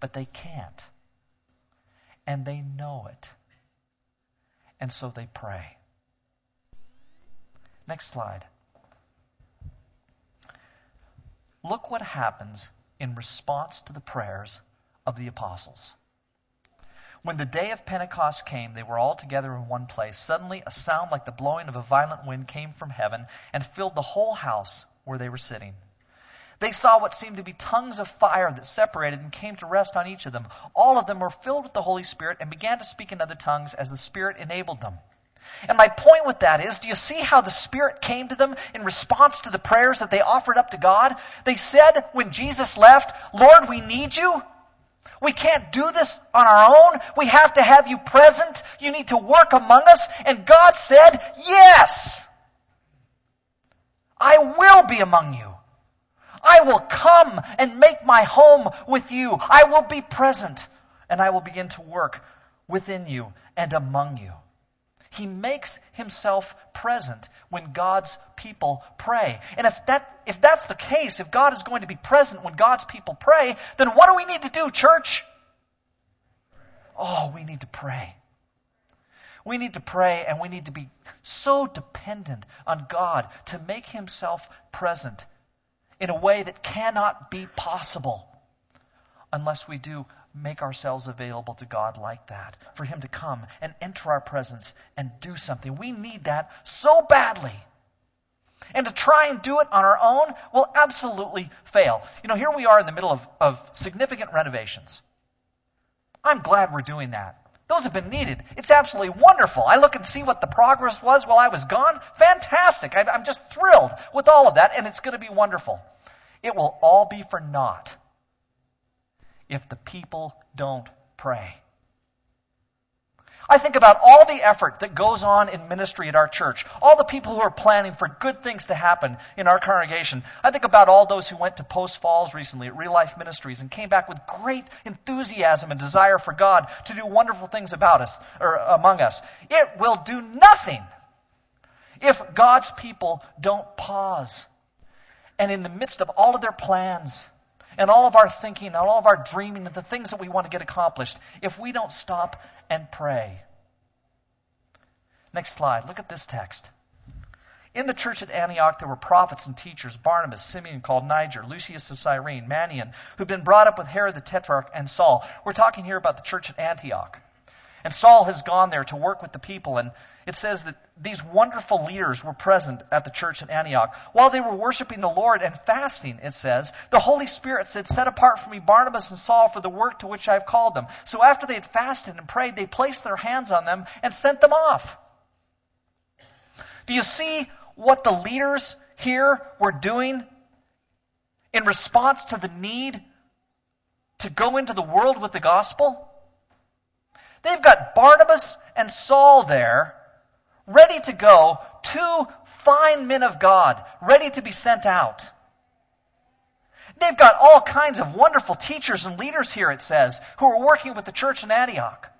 but they can't. And they know it. And so they pray. Next slide. Look what happens in response to the prayers of the apostles. When the day of Pentecost came, they were all together in one place. Suddenly, a sound like the blowing of a violent wind came from heaven and filled the whole house where they were sitting. They saw what seemed to be tongues of fire that separated and came to rest on each of them. All of them were filled with the Holy Spirit and began to speak in other tongues as the Spirit enabled them. And my point with that is, do you see how the Spirit came to them in response to the prayers that they offered up to God? They said when Jesus left, Lord, we need you. We can't do this on our own. We have to have you present. You need to work among us. And God said, Yes! I will be among you. I will come and make my home with you. I will be present and I will begin to work within you and among you. He makes himself present when God's people pray. And if that if that's the case, if God is going to be present when God's people pray, then what do we need to do, church? Oh, we need to pray. We need to pray and we need to be so dependent on God to make himself present in a way that cannot be possible unless we do make ourselves available to God like that, for Him to come and enter our presence and do something. We need that so badly. And to try and do it on our own will absolutely fail. You know, here we are in the middle of, of significant renovations. I'm glad we're doing that. Those have been needed. It's absolutely wonderful. I look and see what the progress was while I was gone. Fantastic. I'm just thrilled with all of that, and it's going to be wonderful. It will all be for naught if the people don't pray. I think about all the effort that goes on in ministry at our church, all the people who are planning for good things to happen in our congregation. I think about all those who went to Post Falls recently at Real Life Ministries and came back with great enthusiasm and desire for God to do wonderful things about us or among us. It will do nothing if God's people don't pause. And in the midst of all of their plans, and all of our thinking and all of our dreaming and the things that we want to get accomplished if we don't stop and pray. Next slide. Look at this text. In the church at Antioch, there were prophets and teachers Barnabas, Simeon called Niger, Lucius of Cyrene, Manaen, who'd been brought up with Herod the Tetrarch, and Saul. We're talking here about the church at Antioch. And Saul has gone there to work with the people, and it says that these wonderful leaders were present at the church at Antioch. While they were worshiping the Lord and fasting, it says, the Holy Spirit said, Set apart for me Barnabas and Saul for the work to which I have called them. So after they had fasted and prayed, they placed their hands on them and sent them off. Do you see what the leaders here were doing in response to the need to go into the world with the gospel? They've got Barnabas and Saul there ready to go, two fine men of God, ready to be sent out. They've got all kinds of wonderful teachers and leaders here, it says, who are working with the church in Antioch.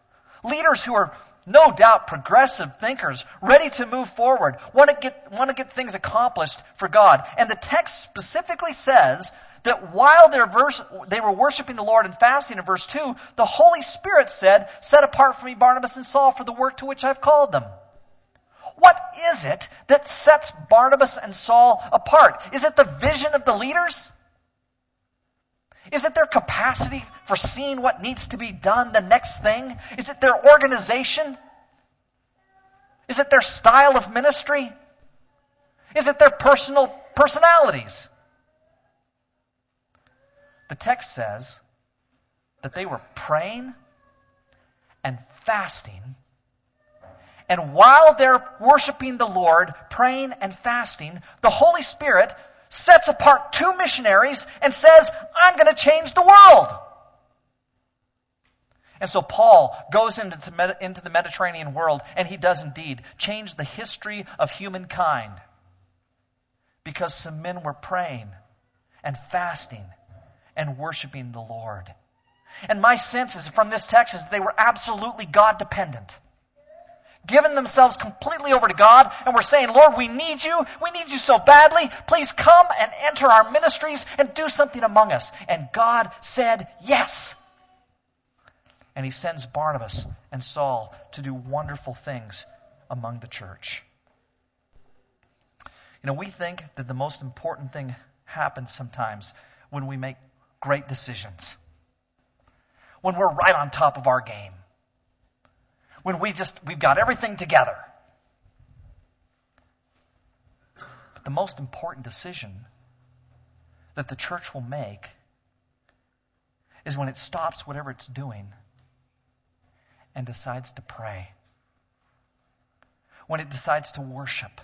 Leaders who are no doubt progressive thinkers, ready to move forward, want to get, want to get things accomplished for God. And the text specifically says that while verse, they were worshiping the Lord and fasting in verse 2, the Holy Spirit said, Set apart for me Barnabas and Saul for the work to which I've called them. What is it that sets Barnabas and Saul apart? Is it the vision of the leaders? Is it their capacity for seeing what needs to be done, the next thing? Is it their organization? Is it their style of ministry? Is it their personal personalities? The text says that they were praying and fasting and while they're worshiping the Lord, praying and fasting, the Holy Spirit sets apart two missionaries and says, I'm going to change the world. And so Paul goes into the, into the Mediterranean world, and he does indeed change the history of humankind. Because some men were praying and fasting and worshiping the Lord. And my sense is from this text is that they were absolutely God dependent given themselves completely over to God, and we're saying, Lord, we need you. We need you so badly. Please come and enter our ministries and do something among us. And God said, Yes. and he sends Barnabas and Saul to do wonderful things among the church. You know, we think that the most important thing happens sometimes when we make great decisions, when we're right on top of our game, when we just, we've got everything together. But the most important decision that the church will make is when it stops whatever it's doing and decides to pray. When it decides to worship.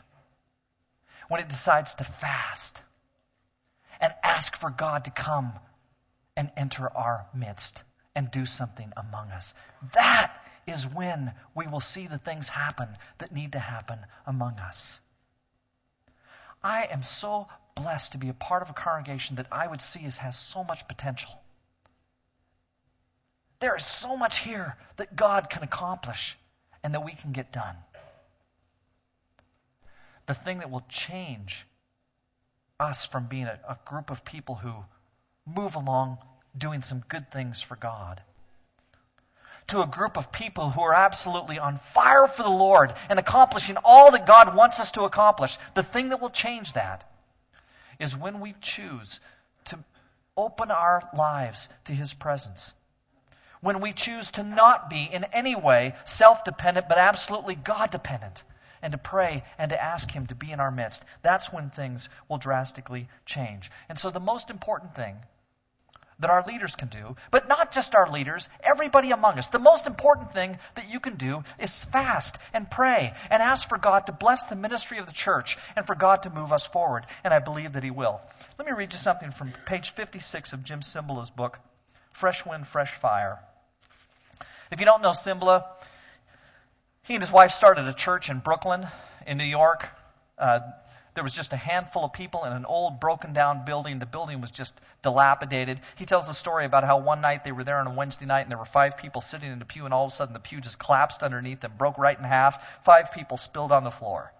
When it decides to fast and ask for God to come and enter our midst and do something among us. That is when we will see the things happen that need to happen among us. I am so blessed to be a part of a congregation that I would see as has so much potential. There is so much here that God can accomplish and that we can get done. The thing that will change us from being a, a group of people who move along doing some good things for God to a group of people who are absolutely on fire for the Lord and accomplishing all that God wants us to accomplish, the thing that will change that is when we choose to open our lives to His presence. When we choose to not be in any way self dependent, but absolutely God dependent, and to pray and to ask Him to be in our midst, that's when things will drastically change. And so, the most important thing that our leaders can do, but not just our leaders, everybody among us. The most important thing that you can do is fast and pray and ask for God to bless the ministry of the church and for God to move us forward. And I believe that He will. Let me read you something from page 56 of Jim Cymbala's book, Fresh Wind, Fresh Fire. If you don't know Cymbala, he and his wife started a church in Brooklyn, in New York. Uh, there was just a handful of people in an old, broken down building. The building was just dilapidated. He tells the story about how one night they were there on a Wednesday night and there were five people sitting in the pew, and all of a sudden the pew just collapsed underneath them, broke right in half. Five people spilled on the floor.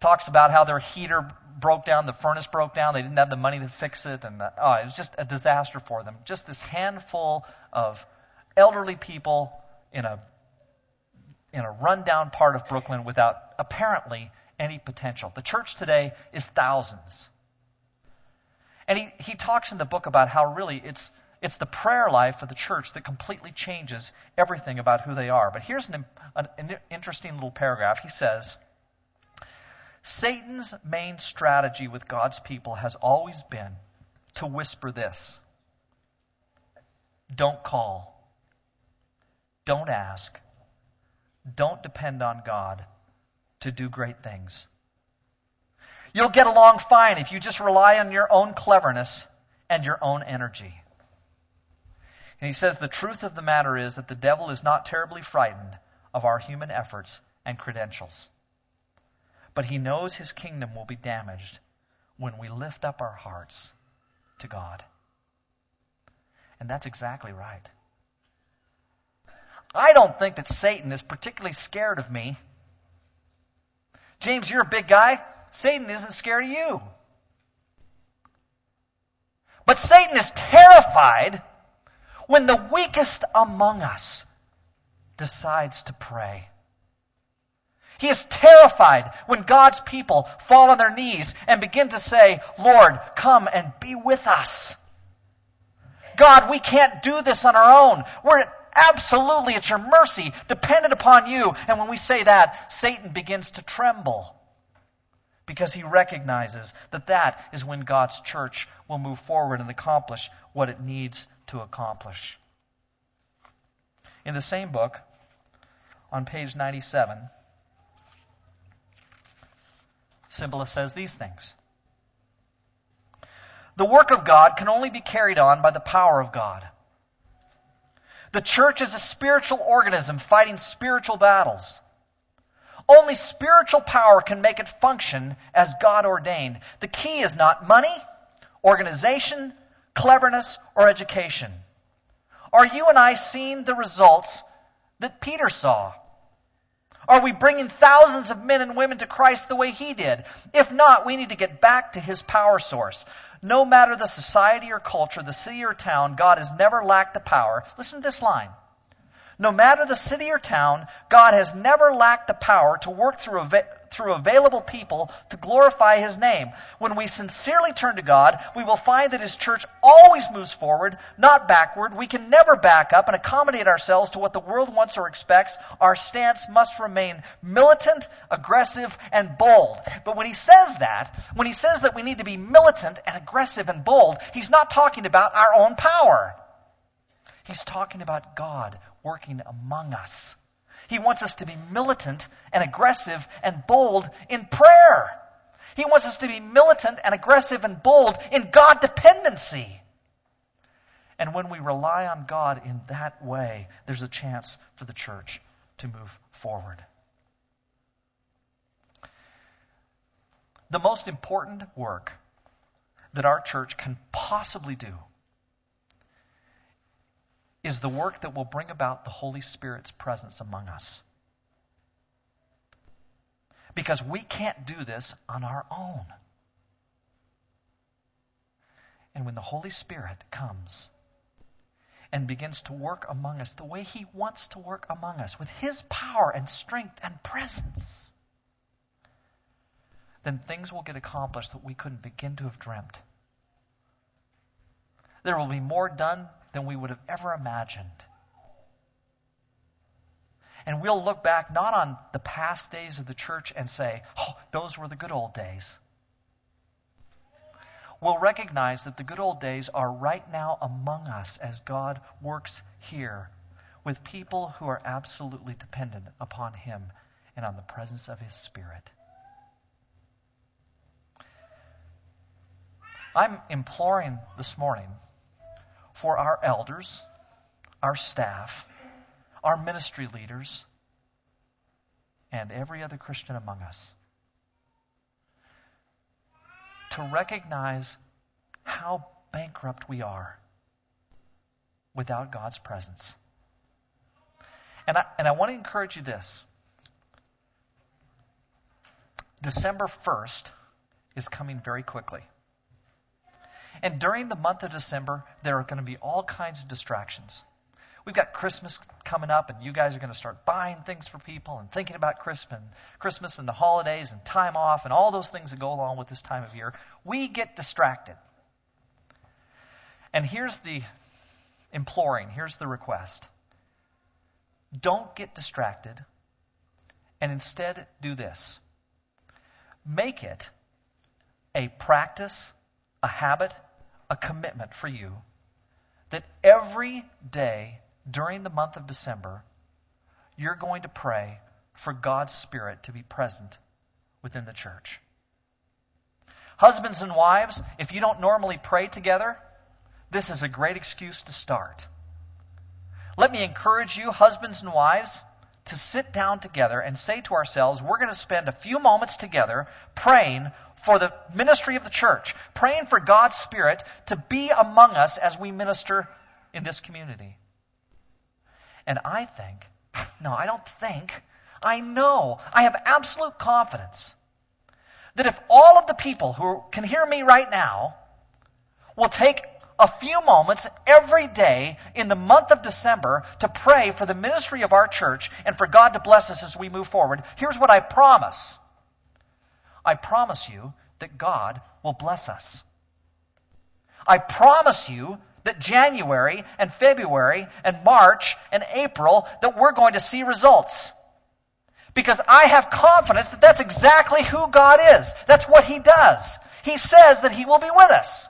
Talks about how their heater broke down, the furnace broke down, they didn't have the money to fix it, and the, oh, it was just a disaster for them. Just this handful of elderly people in a in a rundown part of Brooklyn without apparently any potential. The church today is thousands. And he, he talks in the book about how really it's, it's the prayer life of the church that completely changes everything about who they are. But here's an, an, an interesting little paragraph. He says, Satan's main strategy with God's people has always been to whisper this Don't call. Don't ask. Don't depend on God to do great things. You'll get along fine if you just rely on your own cleverness and your own energy. And he says the truth of the matter is that the devil is not terribly frightened of our human efforts and credentials. But he knows his kingdom will be damaged when we lift up our hearts to God. And that's exactly right. I don't think that Satan is particularly scared of me James, you're a big guy. Satan isn't scared of you. But Satan is terrified when the weakest among us decides to pray. He is terrified when God's people fall on their knees and begin to say, Lord, come and be with us. God, we can't do this on our own. We're absolutely at your mercy, dependent upon you. And when we say that, Satan begins to tremble because he recognizes that that is when God's church will move forward and accomplish what it needs to accomplish. In the same book, on page 97, Cymbala says these things. The work of God can only be carried on by the power of God. The church is a spiritual organism fighting spiritual battles. Only spiritual power can make it function as God ordained. The key is not money, organization, cleverness, or education. Are you and I seeing the results that Peter saw? Are we bringing thousands of men and women to Christ the way he did? If not, we need to get back to his power source. No matter the society or culture, the city or town, God has never lacked the power. Listen to this line No matter the city or town, God has never lacked the power to work through, through available people to glorify His name. When we sincerely turn to God, we will find that His church always moves forward, not backward. We can never back up and accommodate ourselves to what the world wants or expects. Our stance must remain militant, aggressive, and bold. But when He says that, when He says that we need to be militant and aggressive and bold, He's not talking about our own power. He's talking about God working among us. He wants us to be militant and aggressive and bold in prayer. He wants us to be militant and aggressive and bold in God dependency. And when we rely on God in that way, there's a chance for the church to move forward. The most important work that our church can possibly do is the work that will bring about the Holy Spirit's presence among us. Because we can't do this on our own. And when the Holy Spirit comes and begins to work among us the way He wants to work among us, with His power and strength and presence, then things will get accomplished that we couldn't begin to have dreamt. There will be more done than we would have ever imagined. And we'll look back not on the past days of the church and say, oh, those were the good old days. We'll recognize that the good old days are right now among us as God works here with people who are absolutely dependent upon Him and on the presence of His Spirit. I'm imploring this morning for our elders, our staff, our ministry leaders, and every other Christian among us to recognize how bankrupt we are without God's presence. And I, and I want to encourage you this December 1st is coming very quickly. And during the month of December, there are going to be all kinds of distractions. We've got Christmas coming up, and you guys are going to start buying things for people and thinking about Christmas and, Christmas and the holidays and time off and all those things that go along with this time of year. We get distracted. And here's the imploring, here's the request. Don't get distracted, and instead do this. Make it a practice, a habit, a commitment for you that every day during the month of December, you're going to pray for God's Spirit to be present within the church. Husbands and wives, if you don't normally pray together, this is a great excuse to start. Let me encourage you, husbands and wives, to sit down together and say to ourselves, we're going to spend a few moments together praying for the ministry of the church, praying for God's Spirit to be among us as we minister in this community. And I think, no, I don't think, I know, I have absolute confidence that if all of the people who can hear me right now will take a few moments every day in the month of December to pray for the ministry of our church and for God to bless us as we move forward, here's what I promise. I promise you that God will bless us. I promise you that January and February and March and April that we're going to see results. Because I have confidence that that's exactly who God is. That's what He does. He says that He will be with us.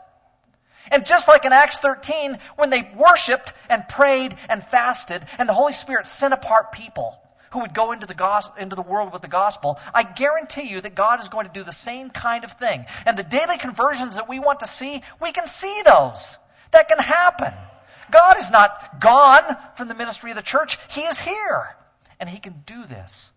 And just like in Acts 13, when they worshiped and prayed and fasted, and the Holy Spirit sent apart people, who would go into the, into the world with the gospel, I guarantee you that God is going to do the same kind of thing. And the daily conversions that we want to see, we can see those. That can happen. God is not gone from the ministry of the church. He is here. And He can do this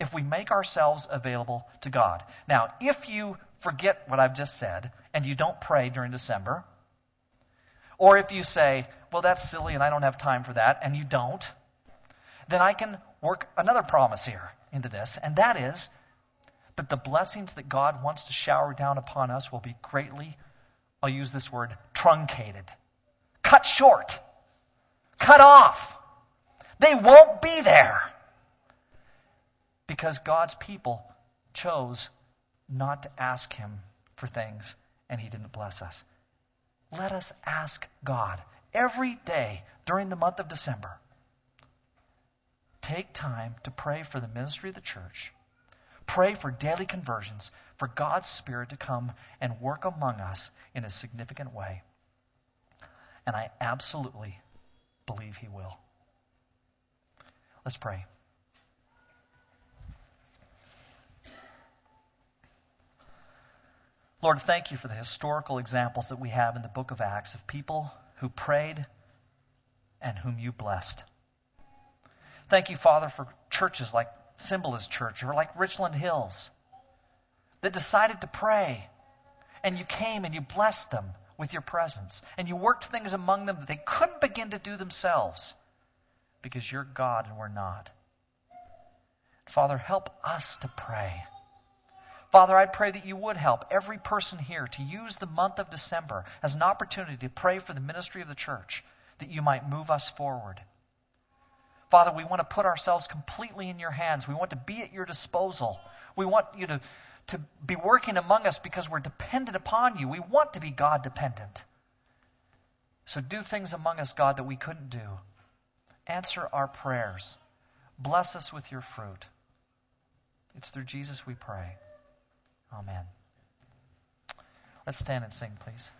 if we make ourselves available to God. Now, if you forget what I've just said and you don't pray during December, or if you say, well, that's silly and I don't have time for that, and you don't, then I can work another promise here into this, and that is that the blessings that God wants to shower down upon us will be greatly, I'll use this word, truncated, cut short, cut off. They won't be there. Because God's people chose not to ask Him for things, and He didn't bless us. Let us ask God every day during the month of December. Take time to pray for the ministry of the church. Pray for daily conversions, for God's Spirit to come and work among us in a significant way. And I absolutely believe He will. Let's pray. Lord, thank you for the historical examples that we have in the book of Acts of people who prayed and whom you blessed. Thank you, Father, for churches like Cymbala's Church or like Richland Hills that decided to pray. And you came and you blessed them with your presence. And you worked things among them that they couldn't begin to do themselves because you're God and we're not. Father, help us to pray. Father, I pray that you would help every person here to use the month of December as an opportunity to pray for the ministry of the church, that you might move us forward. Father, we want to put ourselves completely in your hands. We want to be at your disposal. We want you to, to be working among us because we're dependent upon you. We want to be God dependent. So do things among us, God, that we couldn't do. Answer our prayers. Bless us with your fruit. It's through Jesus we pray. Amen. Let's stand and sing, please.